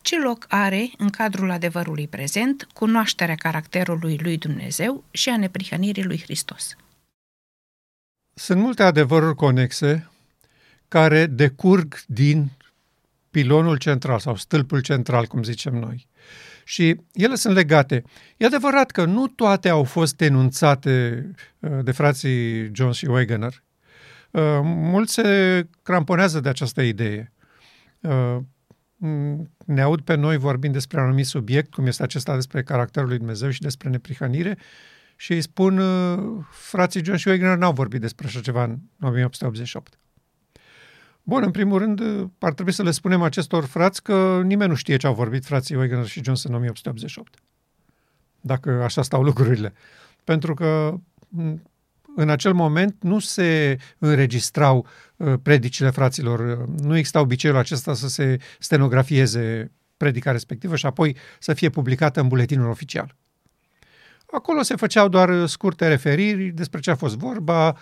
ce loc are în cadrul adevărului prezent cunoașterea caracterului lui Dumnezeu și a neprihănirii lui Hristos? Sunt multe adevăruri conexe care decurg din pilonul central sau stâlpul central, cum zicem noi. Și ele sunt legate. E adevărat că nu toate au fost enunțate uh, de frații Jones și Wegener. Uh, mulți se cramponează de această idee. Uh, ne aud pe noi vorbind despre un anumit subiect, cum este acesta despre caracterul lui Dumnezeu și despre neprihănire, și îi spun, frații John și Wegener n-au vorbit despre așa ceva în 1888. Bun, în primul rând, ar trebui să le spunem acestor frați că nimeni nu știe ce au vorbit frații Wegener și Johnson în 1888. Dacă așa stau lucrurile. Pentru că în acel moment nu se înregistrau uh, predicile fraților, nu exista obiceiul acesta să se stenografieze predica respectivă și apoi să fie publicată în buletinul oficial. Acolo se făceau doar scurte referiri despre ce a fost vorba,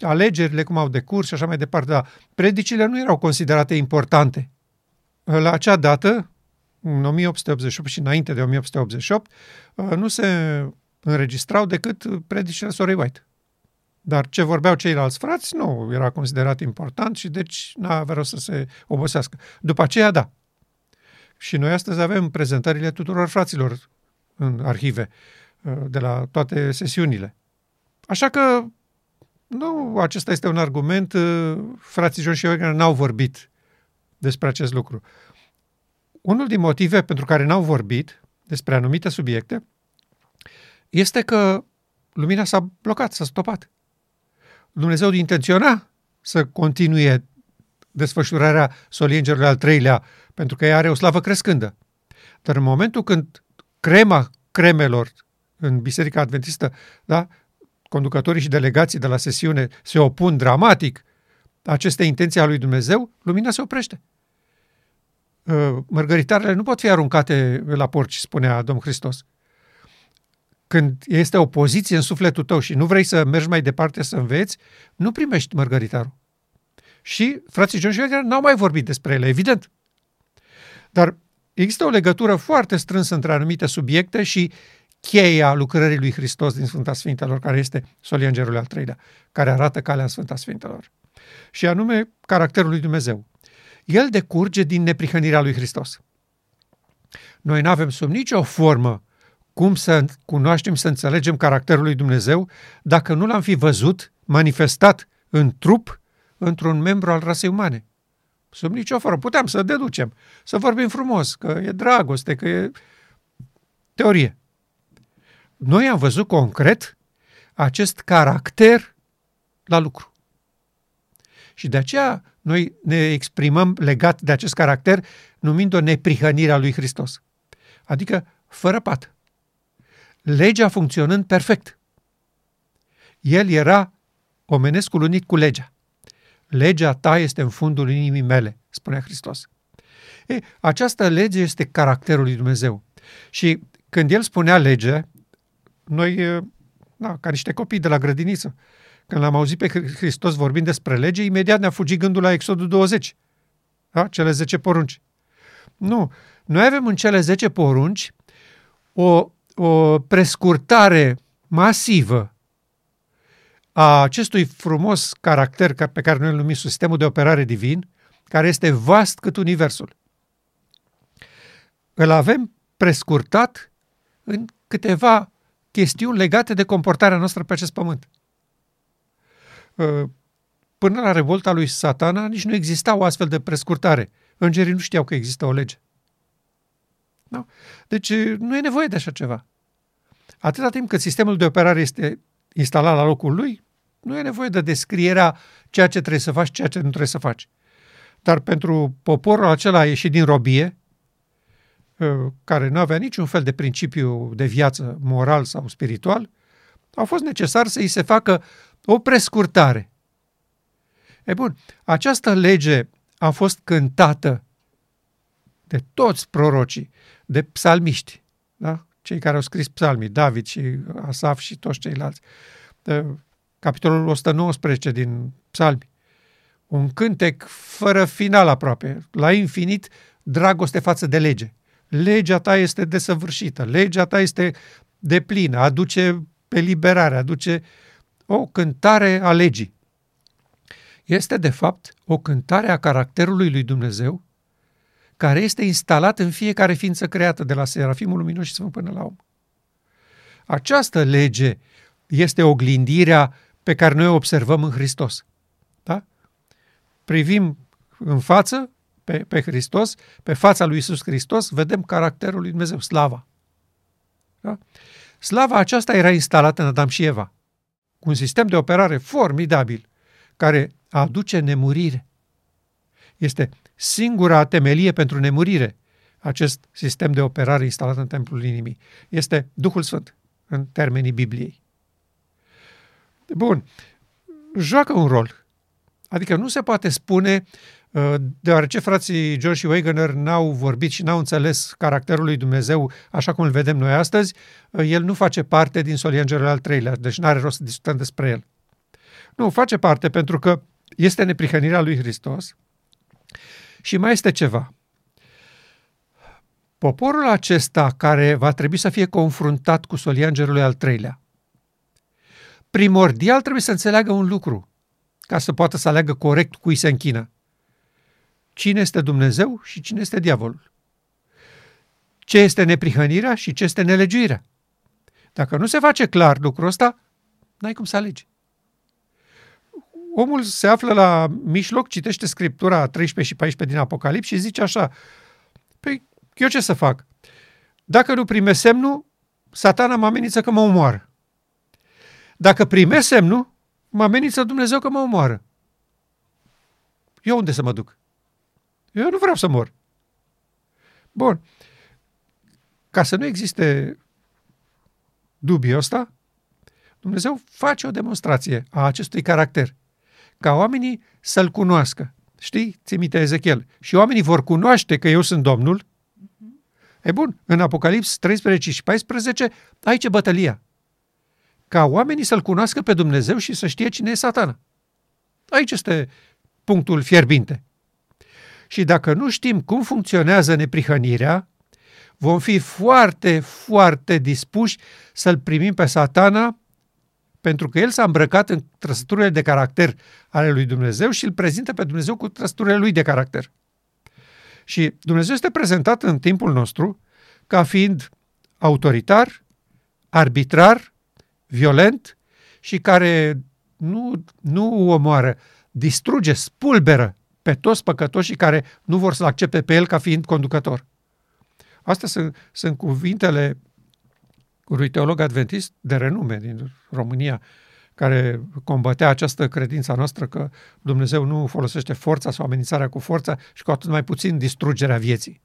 alegerile, cum au decurs și așa mai departe, dar predicile nu erau considerate importante. La acea dată, în 1888 și înainte de 1888, nu se înregistrau decât predicile Sorei White. Dar ce vorbeau ceilalți frați nu era considerat important și deci n-avea rost să se obosească. După aceea, da. Și noi astăzi avem prezentările tuturor fraților în arhive, de la toate sesiunile. Așa că nu, acesta este un argument. Uh, frații John și Wagner n-au vorbit despre acest lucru. Unul din motive pentru care n-au vorbit despre anumite subiecte este că lumina s-a blocat, s-a stopat. Dumnezeu intenționa să continue desfășurarea soliengerului al treilea, pentru că ea are o slavă crescândă. Dar în momentul când crema cremelor în Biserica Adventistă da, conducătorii și delegații de la sesiune se opun dramatic aceste intenții a lui Dumnezeu, lumina se oprește. Uh, mărgăritarele nu pot fi aruncate la porci, spunea Domnul Hristos. Când este o poziție în sufletul tău și nu vrei să mergi mai departe să înveți, nu primești mărgăritarul. Și frații John și n-au mai vorbit despre ele, evident. Dar există o legătură foarte strânsă între anumite subiecte și cheia lucrării lui Hristos din Sfânta Sfintelor, care este solia Îngerului al treilea, care arată calea în Sfânta Sfintelor. Și anume caracterul lui Dumnezeu. El decurge din neprihănirea lui Hristos. Noi nu avem sub nicio formă cum să cunoaștem, să înțelegem caracterul lui Dumnezeu dacă nu l-am fi văzut manifestat în trup într-un membru al rasei umane. Sub nicio formă. Puteam să deducem, să vorbim frumos, că e dragoste, că e teorie. Noi am văzut concret acest caracter la lucru. Și de aceea noi ne exprimăm legat de acest caracter numind-o neprihănirea lui Hristos. Adică fără pată. Legea funcționând perfect. El era omenescul unit cu legea. Legea ta este în fundul inimii mele, spunea Hristos. E, această lege este caracterul lui Dumnezeu. Și când el spunea lege, noi, na, ca niște copii de la grădiniță, când l-am auzit pe Hristos vorbind despre lege, imediat ne-a fugit gândul la Exodul 20, da? cele 10 porunci. Nu, noi avem în cele 10 porunci o, o prescurtare masivă a acestui frumos caracter pe care noi îl numim sistemul de operare divin, care este vast cât universul. Îl avem prescurtat în câteva chestiuni legate de comportarea noastră pe acest pământ. Uh, până la revolta lui satana nici nu exista o astfel de prescurtare. Îngerii nu știau că există o lege. Nu? Deci uh, nu e nevoie de așa ceva. Atâta timp cât sistemul de operare este instalat la locul lui, nu e nevoie de descrierea ceea ce trebuie să faci, ceea ce nu trebuie să faci. Dar pentru poporul acela ieșit din robie, Uh, care nu avea niciun fel de principiu de viață moral sau spiritual, au fost necesar să îi se facă o prescurtare. E bun, această lege a fost cântată de toți prorocii, de psalmiști, da? cei care au scris psalmii, David și Asaf și toți ceilalți. De capitolul 119 din psalmi. Un cântec fără final aproape, la infinit, dragoste față de lege. Legea ta este desăvârșită, legea ta este deplină, aduce eliberare, aduce o cântare a legii. Este, de fapt, o cântare a caracterului lui Dumnezeu care este instalat în fiecare ființă creată, de la Serafimul Luminos și Sfânt până la om. Această lege este oglindirea pe care noi o observăm în Hristos. Da? Privim în față pe, pe Hristos, pe fața lui Isus Hristos, vedem caracterul lui Dumnezeu, slava. Da? Slava aceasta era instalată în Adam și Eva, cu un sistem de operare formidabil, care aduce nemurire. Este singura temelie pentru nemurire, acest sistem de operare instalat în templul inimii. Este Duhul Sfânt, în termenii Bibliei. Bun, joacă un rol. Adică nu se poate spune, uh, deoarece frații George și Wegener n-au vorbit și n-au înțeles caracterul lui Dumnezeu așa cum îl vedem noi astăzi, uh, el nu face parte din Soliangelul al treilea, deci nu are rost să discutăm despre el. Nu, face parte pentru că este neprihănirea lui Hristos și mai este ceva. Poporul acesta care va trebui să fie confruntat cu soliangerul al treilea, primordial trebuie să înțeleagă un lucru, ca să poată să aleagă corect cui se închină. Cine este Dumnezeu și cine este diavolul. Ce este neprihănirea și ce este nelegiuirea. Dacă nu se face clar lucrul ăsta, n-ai cum să alegi. Omul se află la mijloc, citește Scriptura 13 și 14 din Apocalips și zice așa, păi eu ce să fac? Dacă nu primesc semnul, satana mă amenință că mă omoară. Dacă primesc semnul, mă amenință Dumnezeu că mă omoară. Eu unde să mă duc? Eu nu vreau să mor. Bun. Ca să nu existe dubiul ăsta, Dumnezeu face o demonstrație a acestui caracter ca oamenii să-L cunoască. Știi? Ți minte Ezechiel. Și oamenii vor cunoaște că eu sunt Domnul. E bun, în Apocalips 13 și 14, aici e bătălia. Ca oamenii să-L cunoască pe Dumnezeu și să știe cine e satana. Aici este punctul fierbinte. Și dacă nu știm cum funcționează neprihănirea, vom fi foarte, foarte dispuși să-l primim pe satana pentru că el s-a îmbrăcat în trăsăturile de caracter ale lui Dumnezeu și îl prezintă pe Dumnezeu cu trăsăturile lui de caracter. Și Dumnezeu este prezentat în timpul nostru ca fiind autoritar, arbitrar, violent și care nu, nu omoară, distruge, spulberă pe toți păcătoșii care nu vor să-L accepte pe El ca fiind conducător. Astea sunt, sunt cuvintele unui teolog adventist de renume din România, care combătea această credință noastră că Dumnezeu nu folosește forța sau amenințarea cu forța și cu atât mai puțin distrugerea vieții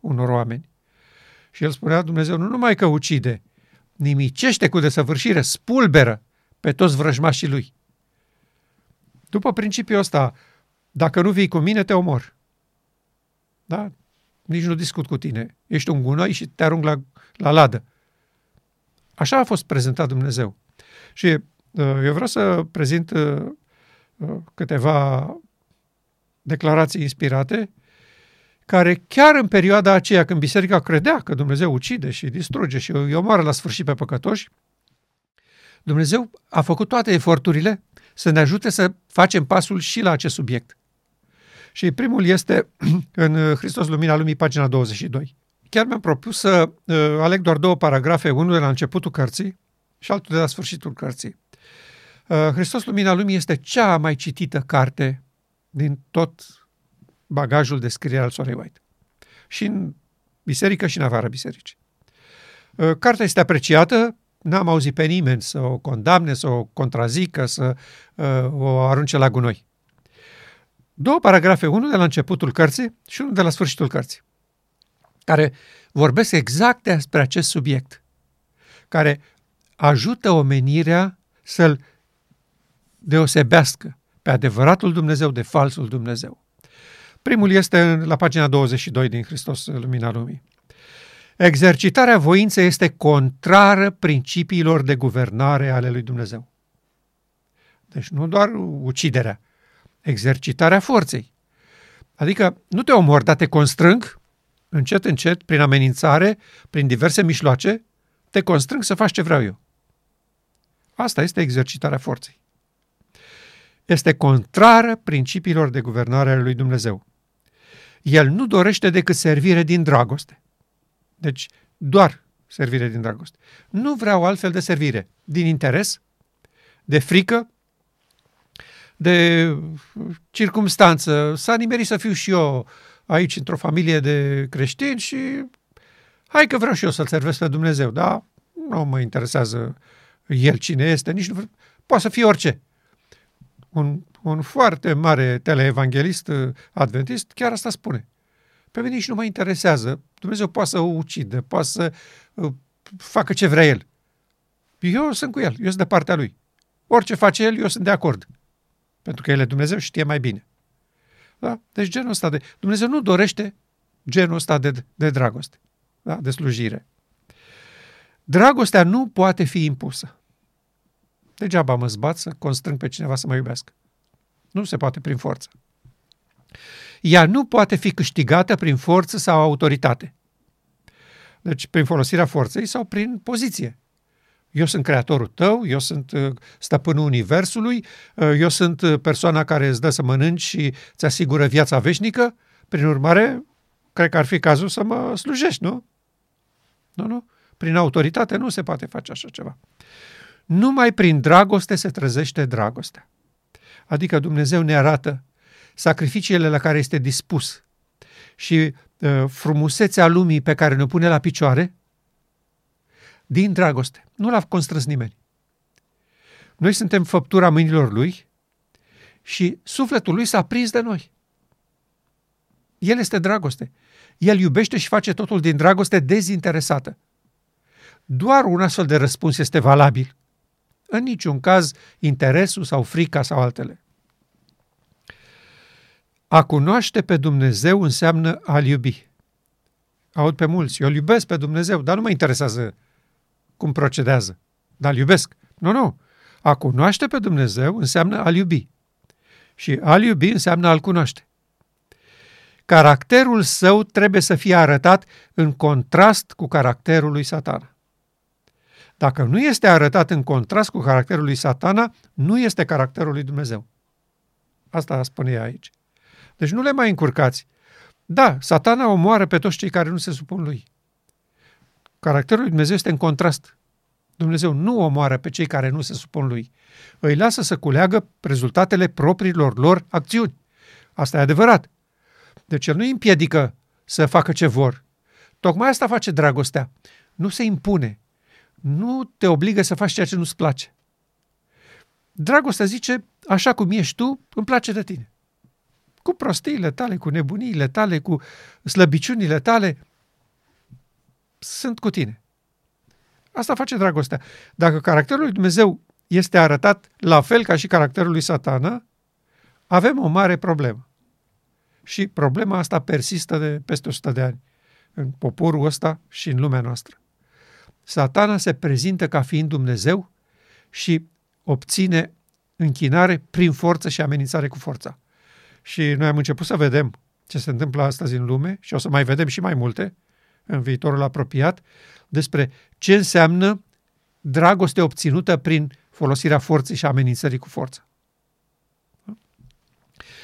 unor oameni. Și el spunea, Dumnezeu nu numai că ucide, nimicește cu desăvârșire, spulberă pe toți vrăjmașii lui. După principiul ăsta, dacă nu vii cu mine, te omor. Da? Nici nu discut cu tine. Ești un gunoi și te arunc la, la ladă. Așa a fost prezentat Dumnezeu. Și uh, eu vreau să prezint uh, uh, câteva declarații inspirate care chiar în perioada aceea când biserica credea că Dumnezeu ucide și distruge și îi omoară la sfârșit pe păcătoși, Dumnezeu a făcut toate eforturile să ne ajute să facem pasul și la acest subiect. Și primul este în Hristos Lumina Lumii, pagina 22. Chiar mi-am propus să uh, aleg doar două paragrafe, unul de la începutul cărții și altul de la sfârșitul cărții. Uh, Hristos Lumina Lumii este cea mai citită carte din tot bagajul de scriere al Sorei White. Și în biserică și în afara bisericii. Uh, cartea este apreciată, n-am auzit pe nimeni să o condamne, să o contrazică, să uh, o arunce la gunoi. Două paragrafe, unul de la începutul cărții și unul de la sfârșitul cărții care vorbesc exact despre acest subiect, care ajută omenirea să-l deosebească pe adevăratul Dumnezeu de falsul Dumnezeu. Primul este la pagina 22 din Hristos, Lumina Lumii. Exercitarea voinței este contrară principiilor de guvernare ale lui Dumnezeu. Deci nu doar uciderea, exercitarea forței. Adică nu te omor, dar te constrâng încet, încet, prin amenințare, prin diverse mișloace, te constrâng să faci ce vreau eu. Asta este exercitarea forței. Este contrară principiilor de guvernare ale lui Dumnezeu. El nu dorește decât servire din dragoste. Deci, doar servire din dragoste. Nu vreau altfel de servire. Din interes, de frică, de circumstanță. S-a nimerit să fiu și eu aici într-o familie de creștini și hai că vreau și eu să-L servesc pe Dumnezeu, dar nu mă interesează el cine este, nici nu poate să fie orice. Un, un foarte mare teleevanghelist uh, adventist chiar asta spune. Pe mine nici nu mă interesează. Dumnezeu poate să o ucide, poate să uh, facă ce vrea el. Eu sunt cu el, eu sunt de partea lui. Orice face el, eu sunt de acord. Pentru că el e Dumnezeu și știe mai bine. Da? Deci genul ăsta de... Dumnezeu nu dorește genul ăsta de, de dragoste, da? de slujire. Dragostea nu poate fi impusă. Degeaba mă zbat să constrâng pe cineva să mă iubească. Nu se poate prin forță. Ea nu poate fi câștigată prin forță sau autoritate. Deci prin folosirea forței sau prin poziție. Eu sunt creatorul tău, eu sunt uh, stăpânul universului, uh, eu sunt uh, persoana care îți dă să mănânci și îți asigură viața veșnică. Prin urmare, cred că ar fi cazul să mă slujești, nu? Nu, nu. Prin autoritate nu se poate face așa ceva. Numai prin dragoste se trezește dragostea. Adică Dumnezeu ne arată sacrificiile la care este dispus și uh, frumusețea lumii pe care ne pune la picioare din dragoste. Nu l-a constrâns nimeni. Noi suntem făptura mâinilor lui și sufletul lui s-a prins de noi. El este dragoste. El iubește și face totul din dragoste dezinteresată. Doar un astfel de răspuns este valabil. În niciun caz interesul sau frica sau altele. A cunoaște pe Dumnezeu înseamnă a-L iubi. Aud pe mulți, eu îl iubesc pe Dumnezeu, dar nu mă interesează cum procedează, dar îl iubesc. Nu, nu. A cunoaște pe Dumnezeu înseamnă a-L iubi. Și a-L iubi înseamnă a-L cunoaște. Caracterul său trebuie să fie arătat în contrast cu caracterul lui satana. Dacă nu este arătat în contrast cu caracterul lui satana, nu este caracterul lui Dumnezeu. Asta spune ea aici. Deci nu le mai încurcați. Da, satana omoară pe toți cei care nu se supun lui. Caracterul lui Dumnezeu este în contrast. Dumnezeu nu omoară pe cei care nu se supun lui. Îi lasă să culeagă rezultatele propriilor lor acțiuni. Asta e adevărat. Deci el nu îi împiedică să facă ce vor. Tocmai asta face dragostea. Nu se impune. Nu te obligă să faci ceea ce nu-ți place. Dragostea zice, așa cum ești tu, îmi place de tine. Cu prostiile tale, cu nebuniile tale, cu slăbiciunile tale, sunt cu tine. Asta face dragostea. Dacă caracterul lui Dumnezeu este arătat la fel ca și caracterul lui satana, avem o mare problemă. Și problema asta persistă de peste 100 de ani în poporul ăsta și în lumea noastră. Satana se prezintă ca fiind Dumnezeu și obține închinare prin forță și amenințare cu forța. Și noi am început să vedem ce se întâmplă astăzi în lume și o să mai vedem și mai multe în viitorul apropiat despre ce înseamnă dragoste obținută prin folosirea forței și amenințării cu forță.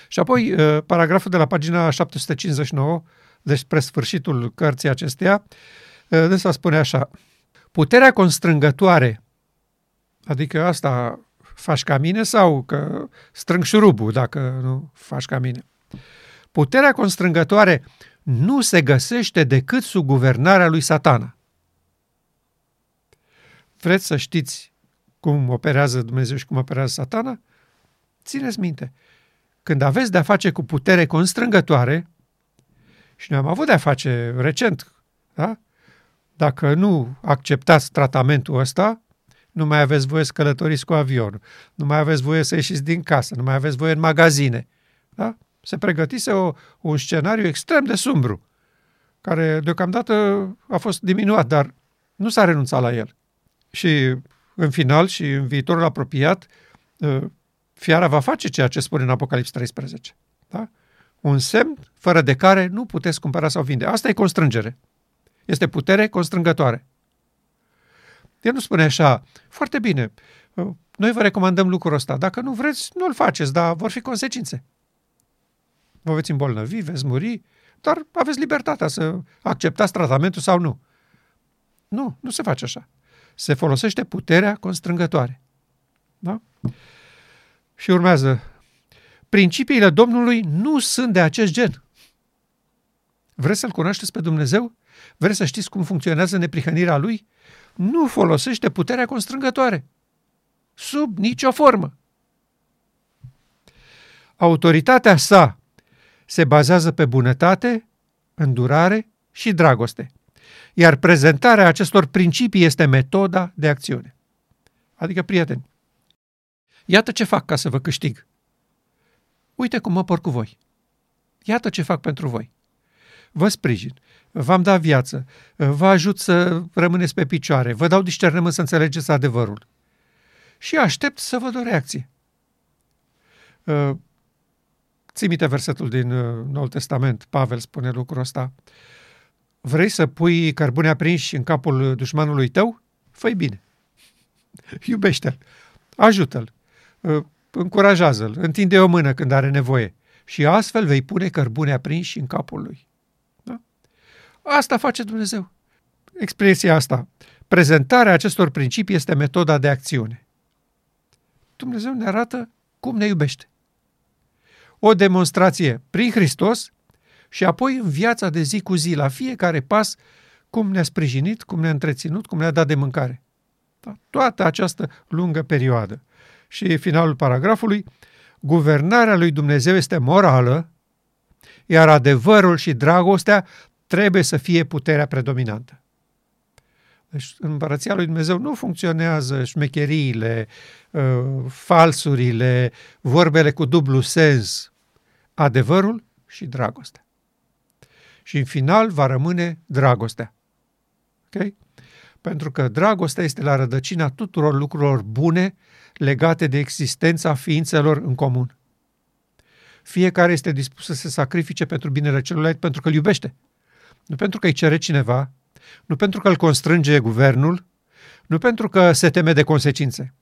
Și apoi, uh, paragraful de la pagina 759, despre sfârșitul cărții acesteia, uh, dânsa spune așa, puterea constrângătoare, adică asta faci ca mine sau că strâng șurubul dacă nu faci ca mine. Puterea constrângătoare nu se găsește decât sub guvernarea lui satana. Vreți să știți cum operează Dumnezeu și cum operează satana? Țineți minte, când aveți de-a face cu putere constrângătoare, și noi am avut de-a face recent, da? dacă nu acceptați tratamentul ăsta, nu mai aveți voie să călătoriți cu avionul, nu mai aveți voie să ieșiți din casă, nu mai aveți voie în magazine. Da? Se pregătise o, un scenariu extrem de sumbru, care deocamdată a fost diminuat, dar nu s-a renunțat la el. Și în final și în viitorul apropiat, ă, fiara va face ceea ce spune în Apocalips 13. Da? Un semn fără de care nu puteți cumpăra sau vinde. Asta e constrângere. Este putere constrângătoare. El nu spune așa, foarte bine, noi vă recomandăm lucrul ăsta. Dacă nu vreți, nu-l faceți, dar vor fi consecințe. Vă veți îmbolnăvi, veți muri, dar aveți libertatea să acceptați tratamentul sau nu. Nu, nu se face așa. Se folosește puterea constrângătoare. Da? Și urmează. Principiile Domnului nu sunt de acest gen. Vreți să-L cunoașteți pe Dumnezeu? Vreți să știți cum funcționează neprihănirea Lui? Nu folosește puterea constrângătoare. Sub nicio formă. Autoritatea sa se bazează pe bunătate, îndurare și dragoste. Iar prezentarea acestor principii este metoda de acțiune. Adică, prieteni, iată ce fac ca să vă câștig. Uite cum mă por cu voi. Iată ce fac pentru voi. Vă sprijin, v-am dat viață, vă ajut să rămâneți pe picioare, vă dau discernământ să înțelegeți adevărul. Și aștept să văd o reacție. Ții minte versetul din uh, Noul Testament, Pavel spune lucrul ăsta. Vrei să pui cărbune aprinși în capul dușmanului tău? Făi bine. Iubește-l, ajută-l, uh, încurajează-l, întinde o mână când are nevoie și astfel vei pune cărbune aprinși în capul lui. Da? Asta face Dumnezeu. Expresia asta. Prezentarea acestor principii este metoda de acțiune. Dumnezeu ne arată cum ne iubește o demonstrație prin Hristos și apoi în viața de zi cu zi, la fiecare pas, cum ne-a sprijinit, cum ne-a întreținut, cum ne-a dat de mâncare. Da? Toată această lungă perioadă. Și finalul paragrafului, guvernarea lui Dumnezeu este morală, iar adevărul și dragostea trebuie să fie puterea predominantă. Deci în împărăția lui Dumnezeu nu funcționează șmecheriile, uh, falsurile, vorbele cu dublu sens, adevărul și dragostea. Și în final va rămâne dragostea. Okay? Pentru că dragostea este la rădăcina tuturor lucrurilor bune legate de existența ființelor în comun. Fiecare este dispus să se sacrifice pentru binele celuilalt pentru că îl iubește. Nu pentru că îi cere cineva, nu pentru că îl constrânge guvernul, nu pentru că se teme de consecințe,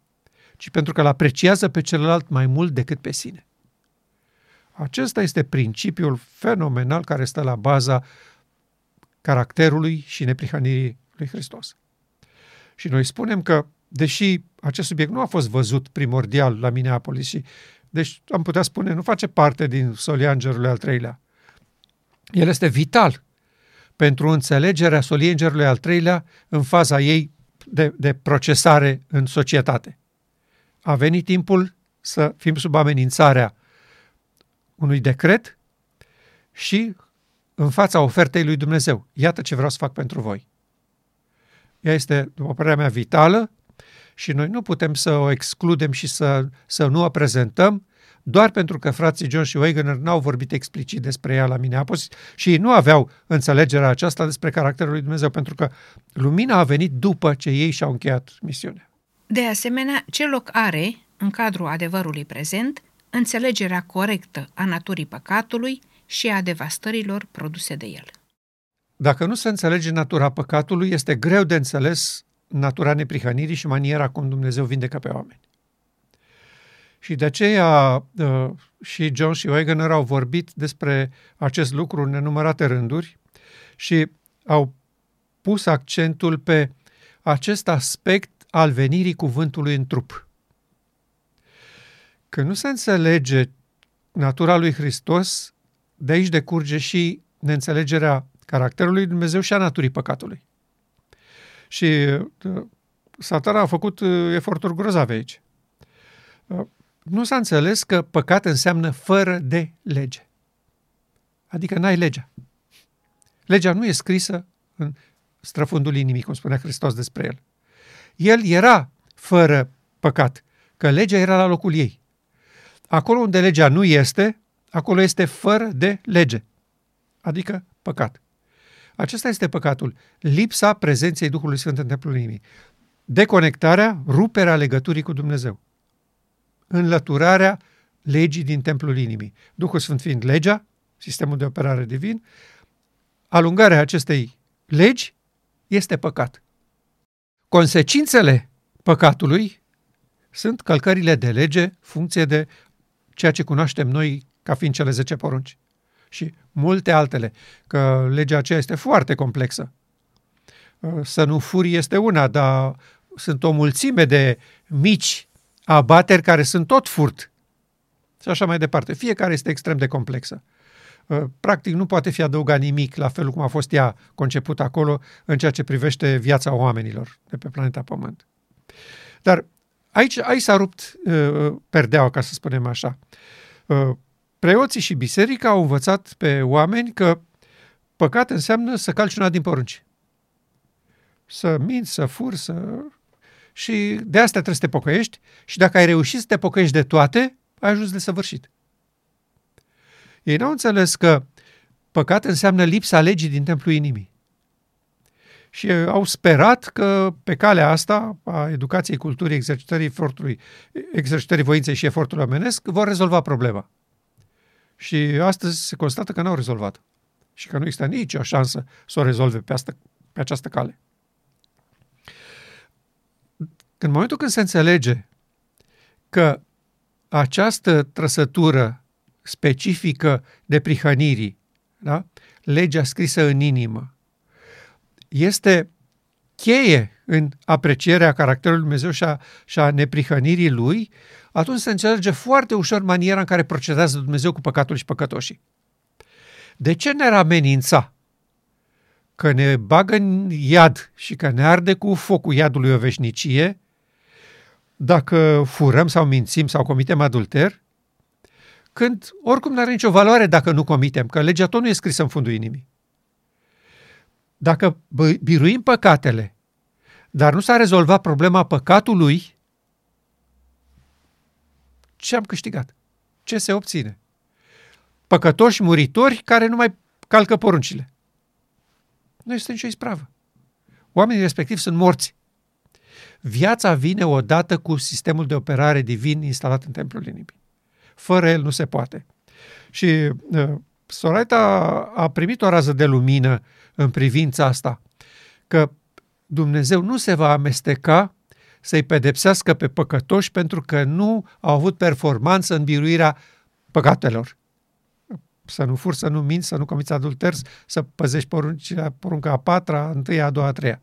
ci pentru că îl apreciază pe celălalt mai mult decât pe sine. Acesta este principiul fenomenal care stă la baza caracterului și neprihănirii lui Hristos. Și noi spunem că, deși acest subiect nu a fost văzut primordial la Minneapolis și, deci am putea spune, nu face parte din soliangerului al treilea, el este vital pentru înțelegerea soliengerului al treilea în faza ei de, de procesare în societate. A venit timpul să fim sub amenințarea unui decret și în fața ofertei lui Dumnezeu. Iată ce vreau să fac pentru voi. Ea este, după părerea mea, vitală și noi nu putem să o excludem și să, să nu o prezentăm doar pentru că frații John și Wagner n-au vorbit explicit despre ea la Minneapolis și ei nu aveau înțelegerea aceasta despre caracterul lui Dumnezeu, pentru că lumina a venit după ce ei și-au încheiat misiunea. De asemenea, ce loc are, în cadrul adevărului prezent, înțelegerea corectă a naturii păcatului și a devastărilor produse de el. Dacă nu se înțelege natura păcatului, este greu de înțeles natura neprihănirii și maniera cum Dumnezeu vindecă pe oameni. Și de aceea uh, și John și Wegener au vorbit despre acest lucru în nenumărate rânduri și au pus accentul pe acest aspect al venirii cuvântului în trup. Când nu se înțelege natura lui Hristos, de aici decurge și neînțelegerea caracterului lui Dumnezeu și a naturii păcatului. Și uh, satana a făcut uh, eforturi grozave aici nu s-a înțeles că păcat înseamnă fără de lege. Adică n-ai legea. Legea nu e scrisă în străfundul inimii, cum spunea Hristos despre el. El era fără păcat, că legea era la locul ei. Acolo unde legea nu este, acolo este fără de lege, adică păcat. Acesta este păcatul, lipsa prezenței Duhului Sfânt în templul inimii. Deconectarea, ruperea legăturii cu Dumnezeu înlăturarea legii din templul inimii. Duhul Sfânt fiind legea, sistemul de operare divin, alungarea acestei legi este păcat. Consecințele păcatului sunt călcările de lege, funcție de ceea ce cunoaștem noi ca fiind cele 10 porunci. Și multe altele, că legea aceea este foarte complexă. Să nu furi este una, dar sunt o mulțime de mici abateri care sunt tot furt. Și așa mai departe. Fiecare este extrem de complexă. Practic nu poate fi adăugat nimic la felul cum a fost ea concepută acolo în ceea ce privește viața oamenilor de pe planeta Pământ. Dar aici, aici s-a rupt uh, perdeaua, ca să spunem așa. Uh, preoții și biserica au învățat pe oameni că păcat înseamnă să calci una din porunci. Să minți, să furi, să... Și de asta trebuie să te pocăiești și dacă ai reușit să te pocăiești de toate, ai ajuns de săvârșit. Ei n-au înțeles că păcat înseamnă lipsa legii din templul inimii. Și au sperat că pe calea asta, a educației, culturii, exercitării efortului, exercitării voinței și efortului omenesc, vor rezolva problema. Și astăzi se constată că n-au rezolvat. Și că nu există nicio șansă să o rezolve pe, asta, pe această cale. În momentul când se înțelege că această trăsătură specifică de prihănirii, da? legea scrisă în inimă, este cheie în aprecierea caracterului Lui Dumnezeu și a, și a neprihănirii Lui, atunci se înțelege foarte ușor maniera în care procedează Dumnezeu cu păcatul și păcătoșii. De ce ne amenința? Că ne bagă în iad și că ne arde cu focul iadului o veșnicie, dacă furăm sau mințim sau comitem adulter, când oricum nu are nicio valoare dacă nu comitem, că legea tot nu e scrisă în fundul inimii. Dacă biruim păcatele, dar nu s-a rezolvat problema păcatului, ce am câștigat? Ce se obține? Păcătoși muritori care nu mai calcă poruncile. Nu este nicio ispravă. Oamenii respectivi sunt morți. Viața vine odată cu sistemul de operare divin instalat în templul inimii. Fără el nu se poate. Și uh, Soraita a primit o rază de lumină în privința asta, că Dumnezeu nu se va amesteca să-i pedepsească pe păcătoși pentru că nu au avut performanță în biruirea păcatelor. Să nu fur, să nu minți, să nu comiți adulter, să păzești poruncile, porunca a patra, a întâia, a doua, a treia.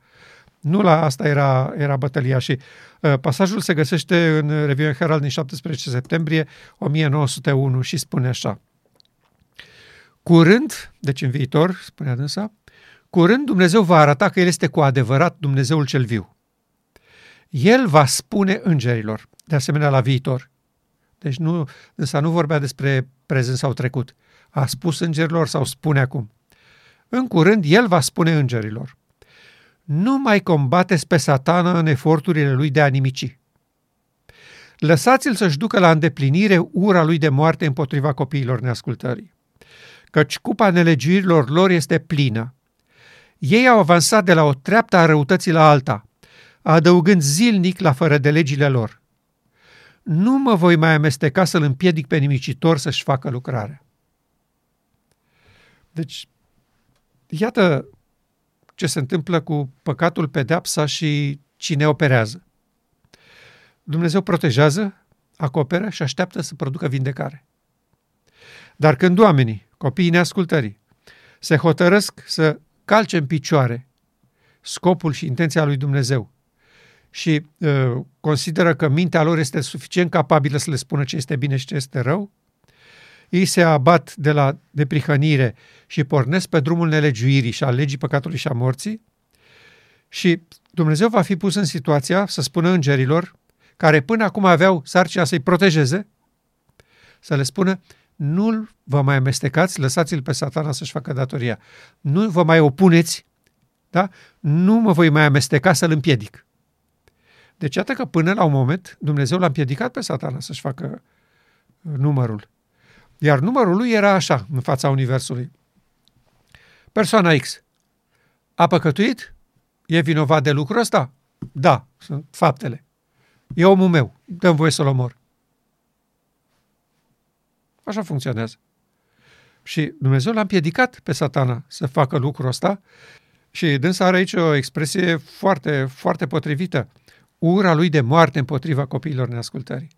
Nu la asta era, era bătălia și uh, pasajul se găsește în Review Herald din 17 septembrie 1901 și spune așa. Curând, deci în viitor, spunea dânsa, curând Dumnezeu va arăta că El este cu adevărat Dumnezeul cel viu. El va spune îngerilor, de asemenea la viitor. Deci nu, însă nu vorbea despre prezent sau trecut. A spus îngerilor sau spune acum. În curând, El va spune îngerilor nu mai combateți pe satana în eforturile lui de a nimici. Lăsați-l să-și ducă la îndeplinire ura lui de moarte împotriva copiilor neascultării. Căci cupa nelegiuirilor lor este plină. Ei au avansat de la o treaptă a răutății la alta, adăugând zilnic la fără de legile lor. Nu mă voi mai amesteca să-l împiedic pe nimicitor să-și facă lucrarea. Deci, iată ce se întâmplă cu păcatul, pedepsa și cine operează. Dumnezeu protejează, acoperă și așteaptă să producă vindecare. Dar când oamenii, copiii neascultării, se hotărăsc să calce în picioare scopul și intenția lui Dumnezeu. Și uh, consideră că mintea lor este suficient capabilă să le spună ce este bine și ce este rău, ei se abat de la deprihănire și pornesc pe drumul nelegiuirii și al legii păcatului și a morții și Dumnezeu va fi pus în situația să spună îngerilor, care până acum aveau sarcina să-i protejeze, să le spună, nu vă mai amestecați, lăsați-l pe satana să-și facă datoria. Nu vă mai opuneți, da? nu mă voi mai amesteca să-l împiedic. Deci iată că până la un moment Dumnezeu l-a împiedicat pe satana să-și facă numărul. Iar numărul lui era așa, în fața Universului. Persoana X a păcătuit? E vinovat de lucrul ăsta? Da, sunt faptele. E omul meu, dăm voie să-l omor. Așa funcționează. Și Dumnezeu l-a împiedicat pe satana să facă lucrul ăsta și dânsa are aici o expresie foarte, foarte potrivită. Ura lui de moarte împotriva copiilor neascultării.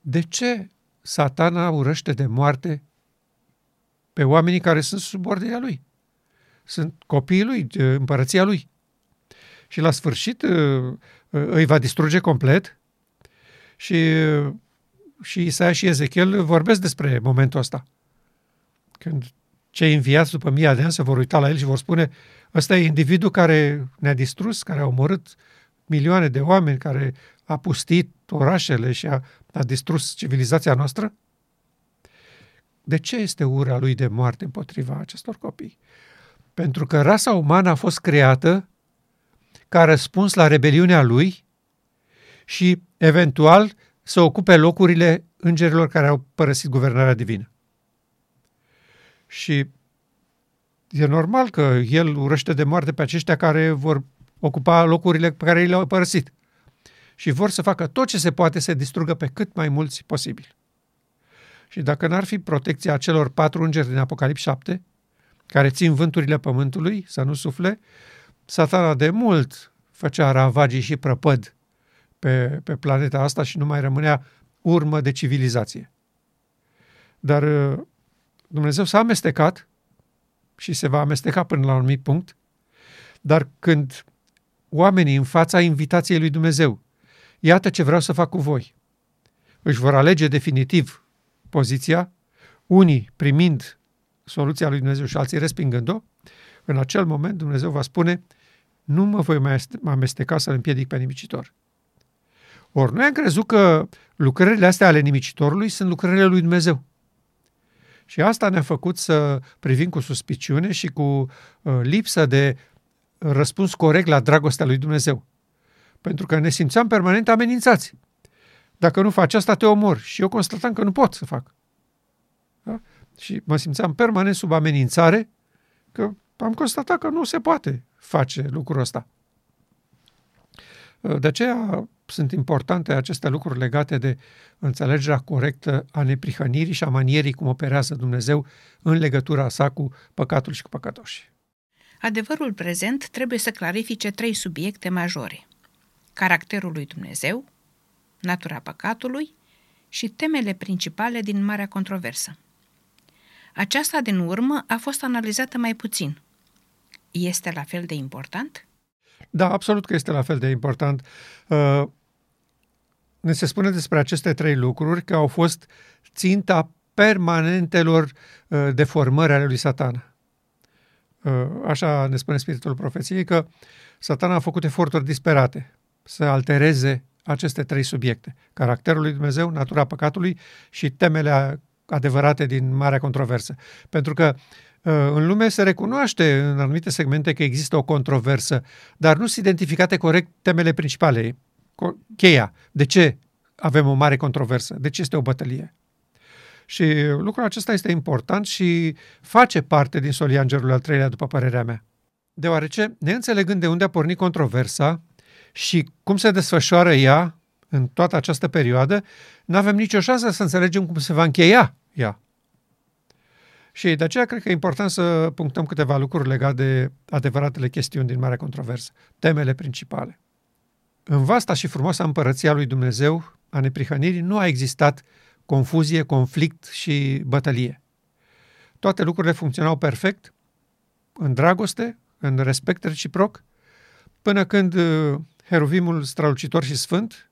De ce satana urăște de moarte pe oamenii care sunt sub ordinea lui? Sunt copiii lui, împărăția lui. Și la sfârșit ă, ă, îi va distruge complet și, și Isaia și Ezechiel vorbesc despre momentul ăsta. Când cei înviați după mii de ani se vor uita la el și vor spune ăsta e individul care ne-a distrus, care a omorât milioane de oameni, care a pustit orașele și a, a distrus civilizația noastră? De ce este ura lui de moarte împotriva acestor copii? Pentru că rasa umană a fost creată ca răspuns la rebeliunea lui și, eventual, să ocupe locurile îngerilor care au părăsit guvernarea divină. Și e normal că el urăște de moarte pe aceștia care vor ocupa locurile pe care le-au părăsit. Și vor să facă tot ce se poate să distrugă pe cât mai mulți posibil. Și dacă n-ar fi protecția celor patru îngeri din Apocalips 7, care țin vânturile pământului să nu sufle, satana de mult făcea ravagii și prăpăd pe, pe planeta asta și nu mai rămânea urmă de civilizație. Dar uh, Dumnezeu s-a amestecat și se va amesteca până la un anumit punct, dar când oamenii în fața invitației lui Dumnezeu, iată ce vreau să fac cu voi, își vor alege definitiv poziția, unii primind soluția lui Dumnezeu și alții respingând-o, în acel moment Dumnezeu va spune, nu mă voi mai amesteca să-l împiedic pe nimicitor. Ori noi am crezut că lucrările astea ale nimicitorului sunt lucrările lui Dumnezeu. Și asta ne-a făcut să privim cu suspiciune și cu uh, lipsă de răspuns corect la dragostea lui Dumnezeu. Pentru că ne simțeam permanent amenințați. Dacă nu faci asta, te omor. Și eu constatam că nu pot să fac. Da? Și mă simțeam permanent sub amenințare că am constatat că nu se poate face lucrul ăsta. De aceea sunt importante aceste lucruri legate de înțelegerea corectă a neprihănirii și a manierii cum operează Dumnezeu în legătura sa cu păcatul și cu păcătoșii. Adevărul prezent trebuie să clarifice trei subiecte majore. Caracterul lui Dumnezeu, natura păcatului și temele principale din Marea Controversă. Aceasta din urmă a fost analizată mai puțin. Este la fel de important? Da, absolut că este la fel de important. Uh, ne se spune despre aceste trei lucruri că au fost ținta permanentelor uh, deformări ale lui satana. Uh, așa ne spune Spiritul Profeției că satana a făcut eforturi disperate să altereze aceste trei subiecte. Caracterul lui Dumnezeu, natura păcatului și temele adevărate din marea controversă. Pentru că Uh, în lume se recunoaște în anumite segmente că există o controversă, dar nu sunt identificate corect temele principale, cheia. De ce avem o mare controversă? De ce este o bătălie? Și lucrul acesta este important și face parte din solia îngerului al treilea, după părerea mea. Deoarece, neînțelegând de unde a pornit controversa și cum se desfășoară ea în toată această perioadă, nu avem nicio șansă să înțelegem cum se va încheia ea. Și de aceea cred că e important să punctăm câteva lucruri legate de adevăratele chestiuni din Marea Controversă, temele principale. În vasta și frumoasa împărăția lui Dumnezeu, a neprihănirii, nu a existat confuzie, conflict și bătălie. Toate lucrurile funcționau perfect, în dragoste, în respect reciproc, până când uh, heruvimul strălucitor și sfânt,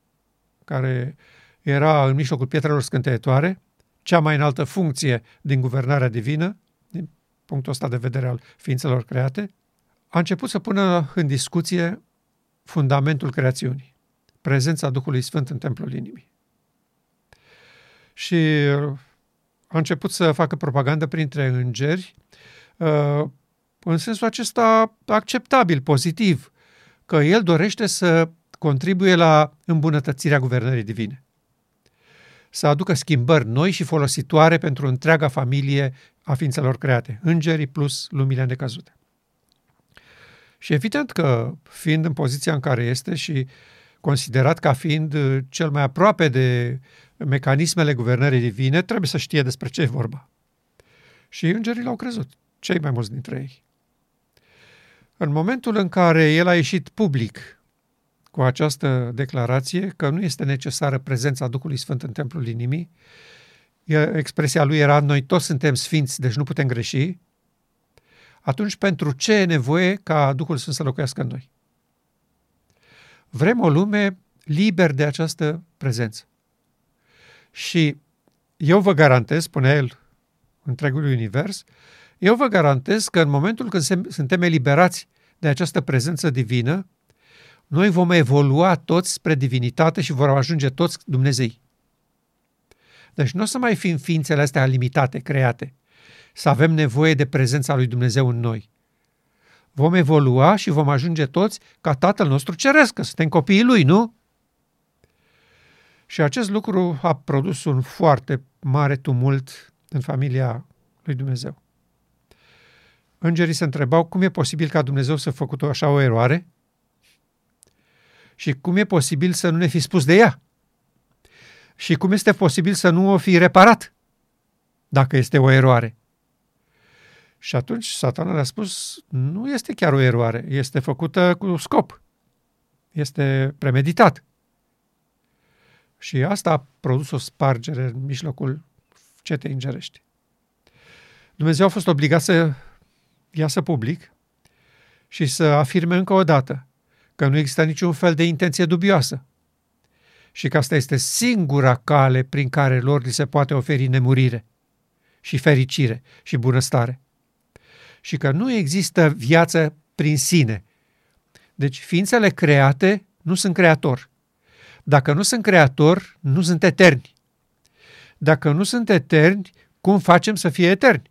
care era în mijlocul pietrelor scânteietoare, cea mai înaltă funcție din guvernarea divină, din punctul ăsta de vedere al ființelor create, a început să pună în discuție fundamentul creațiunii, prezența Duhului Sfânt în templul inimii. Și a început să facă propagandă printre îngeri, uh, în sensul acesta acceptabil, pozitiv, că el dorește să contribuie la îmbunătățirea guvernării divine să aducă schimbări noi și folositoare pentru întreaga familie a ființelor create, îngerii plus lumile necăzute. Și evident că, fiind în poziția în care este și considerat ca fiind cel mai aproape de mecanismele guvernării divine, trebuie să știe despre ce e vorba. Și îngerii l-au crezut, cei mai mulți dintre ei. În momentul în care el a ieșit public cu această declarație că nu este necesară prezența Duhului Sfânt în templul inimii, expresia lui era noi toți suntem sfinți, deci nu putem greși, atunci pentru ce e nevoie ca Duhul Sfânt să locuiască în noi? Vrem o lume liber de această prezență. Și eu vă garantez, spune el întregului univers, eu vă garantez că în momentul când suntem eliberați de această prezență divină, noi vom evolua toți spre divinitate și vor ajunge toți Dumnezei. Deci nu o să mai fim ființele astea limitate, create, să avem nevoie de prezența lui Dumnezeu în noi. Vom evolua și vom ajunge toți ca Tatăl nostru ceresc, că suntem copiii Lui, nu? Și acest lucru a produs un foarte mare tumult în familia lui Dumnezeu. Îngerii se întrebau cum e posibil ca Dumnezeu să făcut așa o eroare și cum e posibil să nu ne fi spus de ea și cum este posibil să nu o fi reparat dacă este o eroare. Și atunci satana le-a spus, nu este chiar o eroare, este făcută cu scop, este premeditat. Și asta a produs o spargere în mijlocul cetei îngerești. Dumnezeu a fost obligat să iasă public și să afirme încă o dată că nu există niciun fel de intenție dubioasă și că asta este singura cale prin care lor li se poate oferi nemurire și fericire și bunăstare. Și că nu există viață prin sine. Deci ființele create nu sunt creator. Dacă nu sunt creator, nu sunt eterni. Dacă nu sunt eterni, cum facem să fie eterni?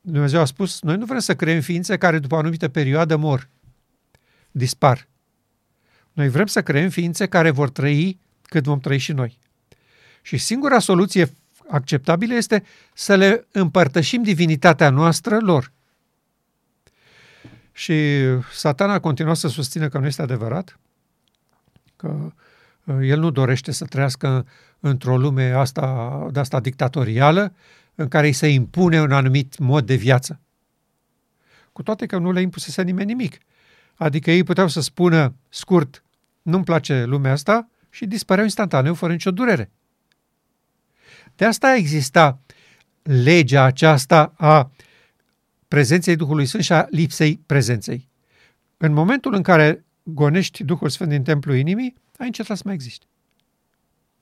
Dumnezeu a spus, noi nu vrem să creăm ființe care după o anumită perioadă mor, dispar. Noi vrem să creăm ființe care vor trăi cât vom trăi și noi. Și singura soluție acceptabilă este să le împărtășim divinitatea noastră lor. Și satana a continuat să susțină că nu este adevărat, că uh, el nu dorește să trăiască într-o lume asta, de asta dictatorială, în care îi se impune un anumit mod de viață. Cu toate că nu le impusese nimeni nimic. Adică ei puteau să spună scurt, nu-mi place lumea asta și dispăreau instantaneu, fără nicio durere. De asta exista legea aceasta a prezenței Duhului Sfânt și a lipsei prezenței. În momentul în care gonești Duhul Sfânt din templul inimii, ai încetat să mai existi.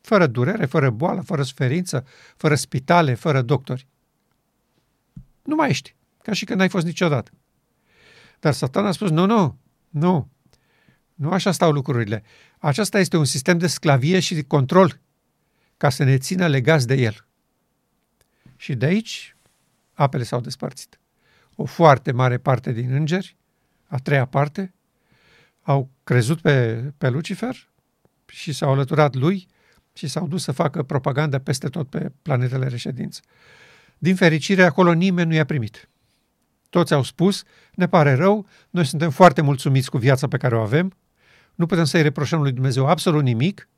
Fără durere, fără boală, fără suferință, fără spitale, fără doctori. Nu mai ești, ca și când n-ai fost niciodată. Dar Satan a spus, nu, nu, nu, nu așa stau lucrurile. Aceasta este un sistem de sclavie și de control ca să ne țină legați de el. Și de aici apele s-au despărțit. O foarte mare parte din îngeri, a treia parte, au crezut pe, pe Lucifer și s-au alăturat lui și s-au dus să facă propaganda peste tot pe planetele reședință. Din fericire, acolo nimeni nu i-a primit. Toți au spus, ne pare rău, noi suntem foarte mulțumiți cu viața pe care o avem, nu putem să-i reproșăm lui Dumnezeu absolut nimic,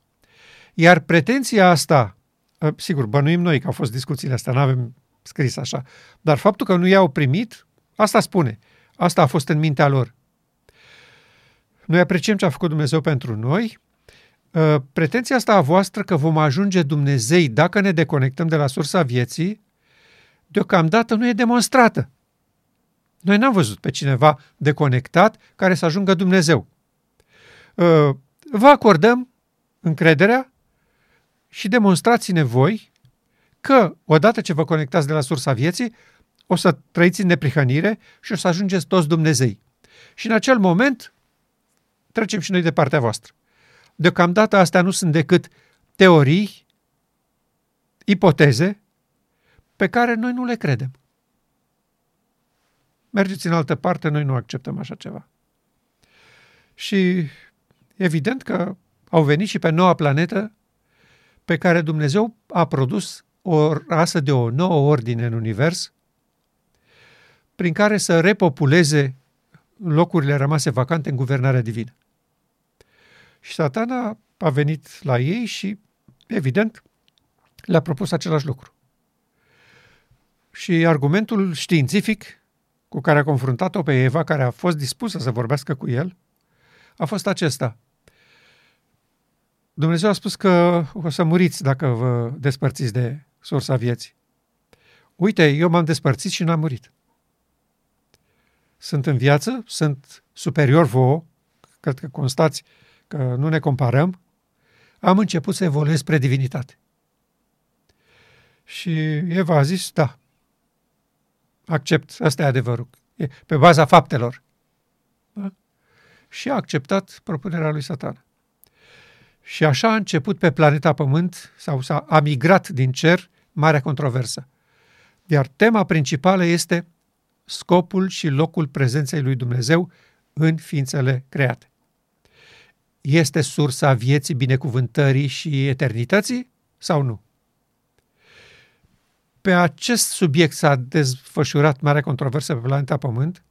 iar pretenția asta, ă, sigur, bănuim noi că au fost discuțiile astea, nu avem scris așa, dar faptul că nu i-au primit, asta spune. Asta a fost în mintea lor. Noi apreciem ce a făcut Dumnezeu pentru noi. Ă, pretenția asta a voastră că vom ajunge Dumnezei dacă ne deconectăm de la sursa vieții, deocamdată nu e demonstrată. Noi n-am văzut pe cineva deconectat care să ajungă Dumnezeu. Uh, vă acordăm încrederea și demonstrați-ne voi că odată ce vă conectați de la sursa vieții, o să trăiți în neprihănire și o să ajungeți toți Dumnezei. Și în acel moment trecem și noi de partea voastră. Deocamdată astea nu sunt decât teorii, ipoteze, pe care noi nu le credem. Mergeți în altă parte, noi nu acceptăm așa ceva. Și evident că au venit și pe noua planetă pe care Dumnezeu a produs o rasă de o nouă ordine în univers, prin care să repopuleze locurile rămase vacante în guvernarea divină. Și satana a venit la ei și, evident, le-a propus același lucru. Și argumentul științific cu care a confruntat-o pe Eva, care a fost dispusă să vorbească cu el, a fost acesta. Dumnezeu a spus că o să muriți dacă vă despărțiți de sursa vieții. Uite, eu m-am despărțit și n-am murit. Sunt în viață, sunt superior vouă, cred că constați că nu ne comparăm, am început să evoluez spre divinitate. Și Eva a zis, da, accept, asta e adevărul, e pe baza faptelor. Da? Și a acceptat propunerea lui Satan. Și așa a început pe planeta Pământ, sau s-a a migrat din cer, marea controversă. Iar tema principală este scopul și locul prezenței lui Dumnezeu în ființele create. Este sursa vieții, binecuvântării și eternității sau nu? Pe acest subiect s-a desfășurat mare controversă pe planeta Pământ.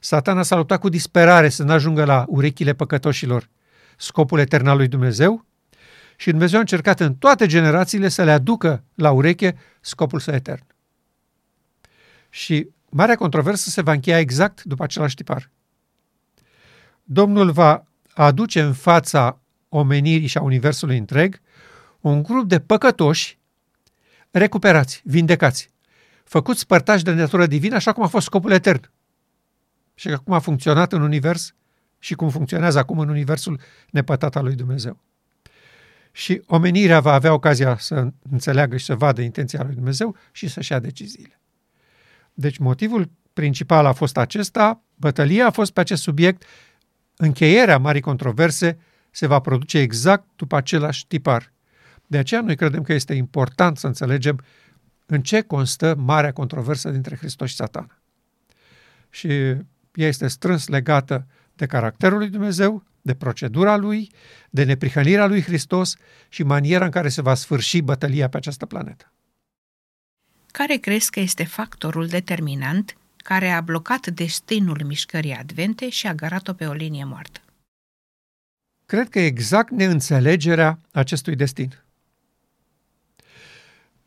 Satana s-a luptat cu disperare să nu ajungă la urechile păcătoșilor scopul etern al lui Dumnezeu și Dumnezeu a încercat în toate generațiile să le aducă la ureche scopul său etern. Și marea controversă se va încheia exact după același tipar. Domnul va aduce în fața omenirii și a Universului întreg un grup de păcătoși recuperați, vindecați, făcuți părtași de natură divină, așa cum a fost scopul etern. Și cum a funcționat în univers și cum funcționează acum în universul nepătat al lui Dumnezeu. Și omenirea va avea ocazia să înțeleagă și să vadă intenția lui Dumnezeu și să-și ia deciziile. Deci motivul principal a fost acesta, bătălia a fost pe acest subiect, încheierea marii controverse se va produce exact după același tipar. De aceea noi credem că este important să înțelegem în ce constă marea controversă dintre Hristos și Satana. Și ea este strâns legată de caracterul lui Dumnezeu, de procedura lui, de neprihănirea lui Hristos și maniera în care se va sfârși bătălia pe această planetă. Care crezi că este factorul determinant care a blocat destinul mișcării advente și a garat-o pe o linie moartă? Cred că exact neînțelegerea acestui destin.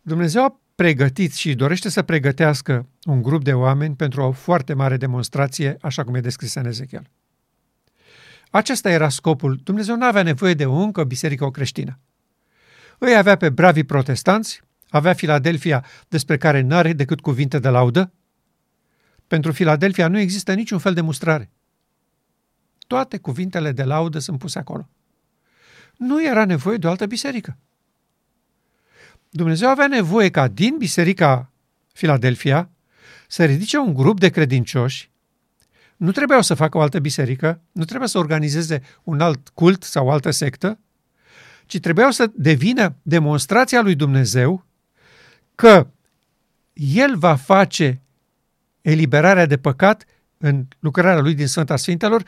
Dumnezeu a pregătit și dorește să pregătească un grup de oameni pentru o foarte mare demonstrație, așa cum e descris în Ezechiel. Acesta era scopul. Dumnezeu nu avea nevoie de o încă biserică o creștină. Îi avea pe bravii protestanți, avea Filadelfia despre care nu are decât cuvinte de laudă. Pentru Filadelfia nu există niciun fel de mustrare. Toate cuvintele de laudă sunt puse acolo. Nu era nevoie de o altă biserică. Dumnezeu avea nevoie ca din biserica Filadelfia să ridice un grup de credincioși nu trebuiau să facă o altă biserică, nu trebuia să organizeze un alt cult sau o altă sectă, ci trebuiau să devină demonstrația lui Dumnezeu că El va face eliberarea de păcat în lucrarea Lui din Sfânta Sfintelor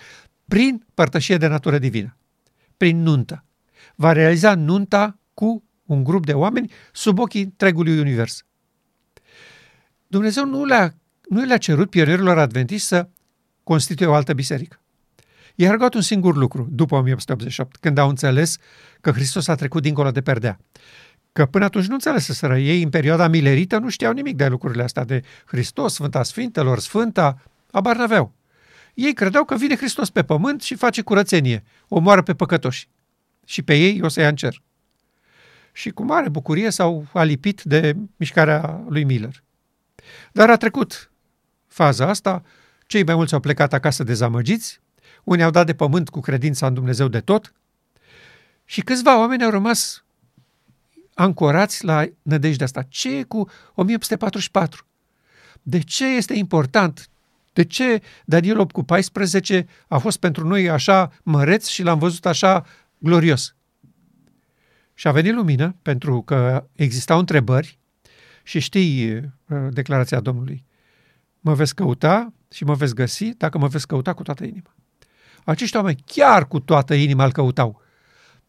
prin părtășie de natură divină, prin nuntă. Va realiza nunta cu un grup de oameni sub ochii întregului univers. Dumnezeu nu le-a, nu le-a cerut pionierilor adventiști să constituie o altă biserică. Ei au rugat un singur lucru după 1888, când au înțeles că Hristos a trecut dincolo de perdea. Că până atunci nu înțeleseseră ei, în perioada milerită, nu știau nimic de lucrurile astea, de Hristos, Sfânta Sfintelor, Sfânta, abar n-aveau. Ei credeau că vine Hristos pe pământ și face curățenie, omoară pe păcătoși. Și pe ei o să ia în cer. Și cu mare bucurie s-au alipit de mișcarea lui Miller. Dar a trecut faza asta, cei mai mulți au plecat acasă dezamăgiți, unii au dat de pământ cu credința în Dumnezeu de tot și câțiva oameni au rămas ancorați la nădejdea asta. Ce e cu 1844? De ce este important? De ce Daniel 8 cu 14 a fost pentru noi așa măreț și l-am văzut așa glorios? Și a venit lumină pentru că existau întrebări și știi uh, declarația Domnului. Mă veți căuta și mă veți găsi dacă mă veți căuta cu toată inima. Acești oameni chiar cu toată inima îl căutau,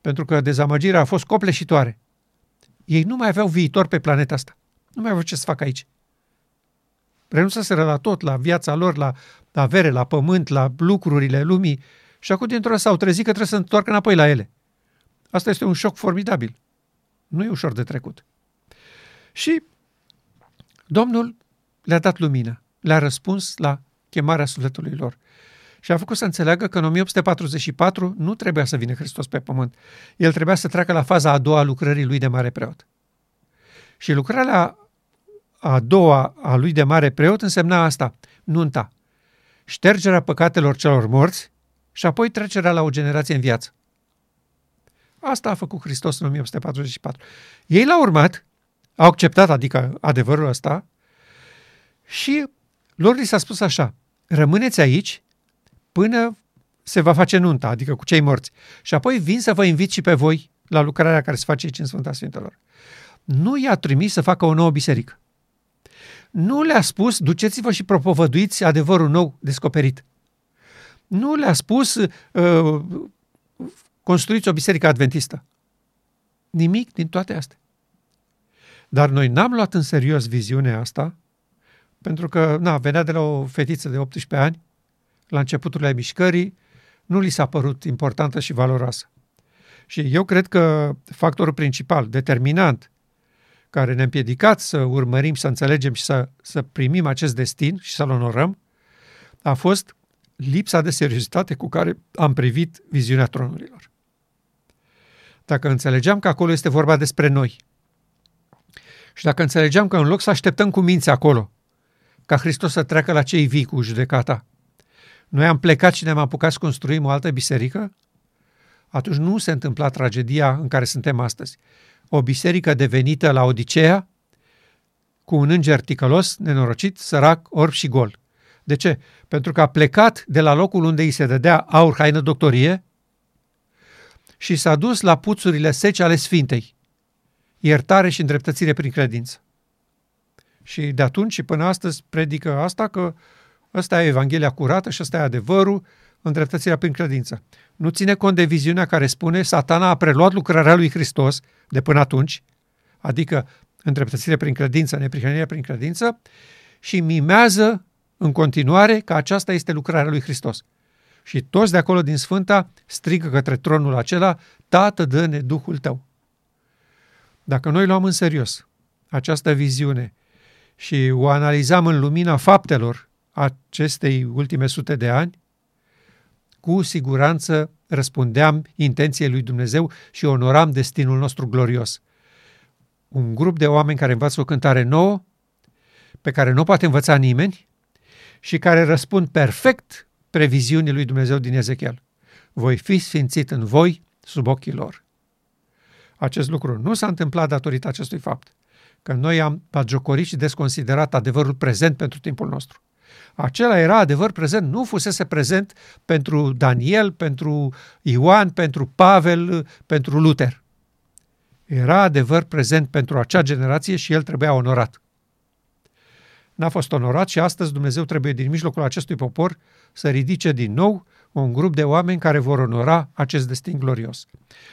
pentru că dezamăgirea a fost copleșitoare. Ei nu mai aveau viitor pe planeta asta. Nu mai aveau ce să facă aici. Renunțaseră la tot, la viața lor, la avere, la pământ, la lucrurile lumii și acum dintr-o s-au trezit că trebuie să întoarcă înapoi la ele. Asta este un șoc formidabil. Nu e ușor de trecut. Și Domnul le-a dat lumină, le-a răspuns la chemarea sufletului lor. Și a făcut să înțeleagă că în 1844 nu trebuia să vină Hristos pe pământ. El trebuia să treacă la faza a doua a lucrării lui de mare preot. Și lucrarea a doua a lui de mare preot însemna asta, nunta, ștergerea păcatelor celor morți și apoi trecerea la o generație în viață. Asta a făcut Hristos în 1844. Ei l-au urmat, au acceptat, adică adevărul ăsta, și lor li s-a spus așa, rămâneți aici până se va face nunta, adică cu cei morți. Și apoi vin să vă invit și pe voi la lucrarea care se face aici în Sfânta Sfintelor. Nu i-a trimis să facă o nouă biserică. Nu le-a spus, duceți-vă și propovăduiți adevărul nou descoperit. Nu le-a spus, uh, construiți o biserică adventistă. Nimic din toate astea. Dar noi n-am luat în serios viziunea asta, pentru că na, venea de la o fetiță de 18 ani, la începuturile mișcării, nu li s-a părut importantă și valoroasă. Și eu cred că factorul principal, determinant, care ne-a împiedicat să urmărim, să înțelegem și să, să primim acest destin și să-l onorăm, a fost lipsa de seriozitate cu care am privit viziunea tronurilor. Dacă înțelegeam că acolo este vorba despre noi și dacă înțelegeam că în loc să așteptăm cu minți acolo, ca Hristos să treacă la cei vii cu judecata, noi am plecat și ne-am apucat să construim o altă biserică, atunci nu se întâmpla tragedia în care suntem astăzi. O biserică devenită la Odiseea, cu un înger ticălos, nenorocit, sărac, orb și gol. De ce? Pentru că a plecat de la locul unde îi se dădea aur, haină, doctorie și s-a dus la puțurile seci ale Sfintei, iertare și îndreptățire prin credință. Și de atunci și până astăzi predică asta că ăsta e Evanghelia curată și ăsta e adevărul, îndreptățirea prin credință. Nu ține cont de viziunea care spune satana a preluat lucrarea lui Hristos de până atunci, adică îndreptățire prin credință, neprihănirea prin credință, și mimează în continuare că aceasta este lucrarea lui Hristos. Și toți de acolo din Sfânta strigă către tronul acela, Tată, dă-ne Duhul tău. Dacă noi luăm în serios această viziune și o analizam în lumina faptelor acestei ultime sute de ani, cu siguranță răspundeam intenției lui Dumnezeu și onoram destinul nostru glorios. Un grup de oameni care învață o cântare nouă, pe care nu poate învăța nimeni și care răspund perfect previziunii lui Dumnezeu din Ezechiel. Voi fi sfințit în voi sub ochii lor. Acest lucru nu s-a întâmplat datorită acestui fapt, că noi am bagiocorit și desconsiderat adevărul prezent pentru timpul nostru. Acela era adevăr prezent, nu fusese prezent pentru Daniel, pentru Ioan, pentru Pavel, pentru Luther. Era adevăr prezent pentru acea generație și el trebuia onorat. N-a fost onorat și astăzi Dumnezeu trebuie din mijlocul acestui popor să ridice din nou un grup de oameni care vor onora acest destin glorios.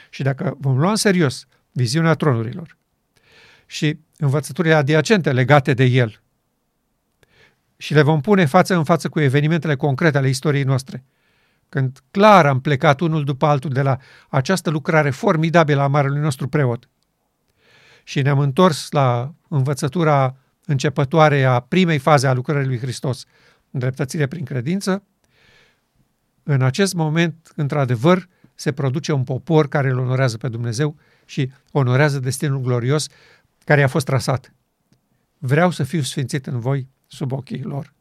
Și dacă vom lua în serios viziunea tronurilor și învățăturile adiacente legate de el, și le vom pune față în față cu evenimentele concrete ale istoriei noastre. Când clar am plecat unul după altul de la această lucrare formidabilă a marelui nostru preot. Și ne-am întors la învățătura începătoare a primei faze a lucrării lui Hristos, îndreptățire prin credință, în acest moment, într-adevăr, se produce un popor care îl onorează pe Dumnezeu și onorează destinul glorios care a fost trasat. Vreau să fiu sfințit în voi sub ochii lor.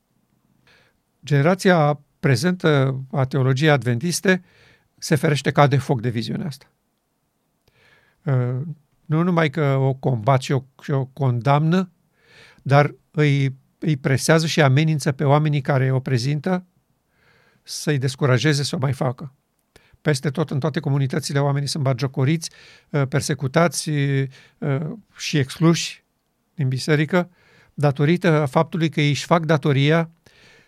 Generația prezentă a teologiei adventiste se ferește ca de foc de viziunea asta. Uh, nu numai că o combat și o, și o condamnă, dar îi, îi presează și amenință pe oamenii care o prezintă să-i descurajeze să o mai facă. Peste tot, în toate comunitățile, oamenii sunt bagiocoriți, uh, persecutați uh, și excluși din biserică, datorită faptului că ei își fac datoria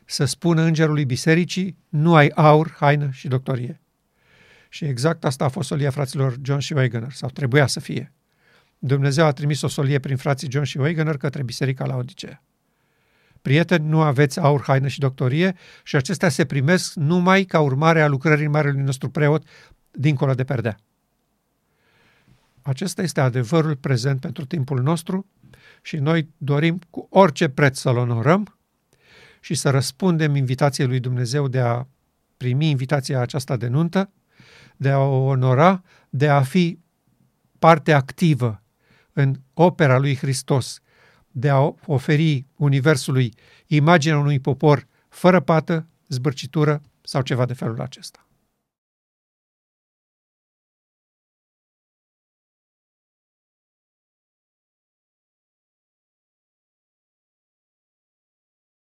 să spună îngerului bisericii, nu ai aur, haină și doctorie. Și exact asta a fost solia fraților John și Wegener, sau trebuia să fie. Dumnezeu a trimis o solie prin frații John și Wegener către biserica la Odisea. Prieteni, nu aveți aur, haină și doctorie și acestea se primesc numai ca urmare a lucrării marelui nostru preot dincolo de perdea. Acesta este adevărul prezent pentru timpul nostru Și noi dorim cu orice preț să-L onorăm și să răspundem invitației lui Dumnezeu de a primi invitația aceasta de nuntă, de a o onora, de a fi parte activă în opera lui Hristos, de a oferi Universului imaginea unui popor fără pată, zbârcitură sau ceva de felul acesta.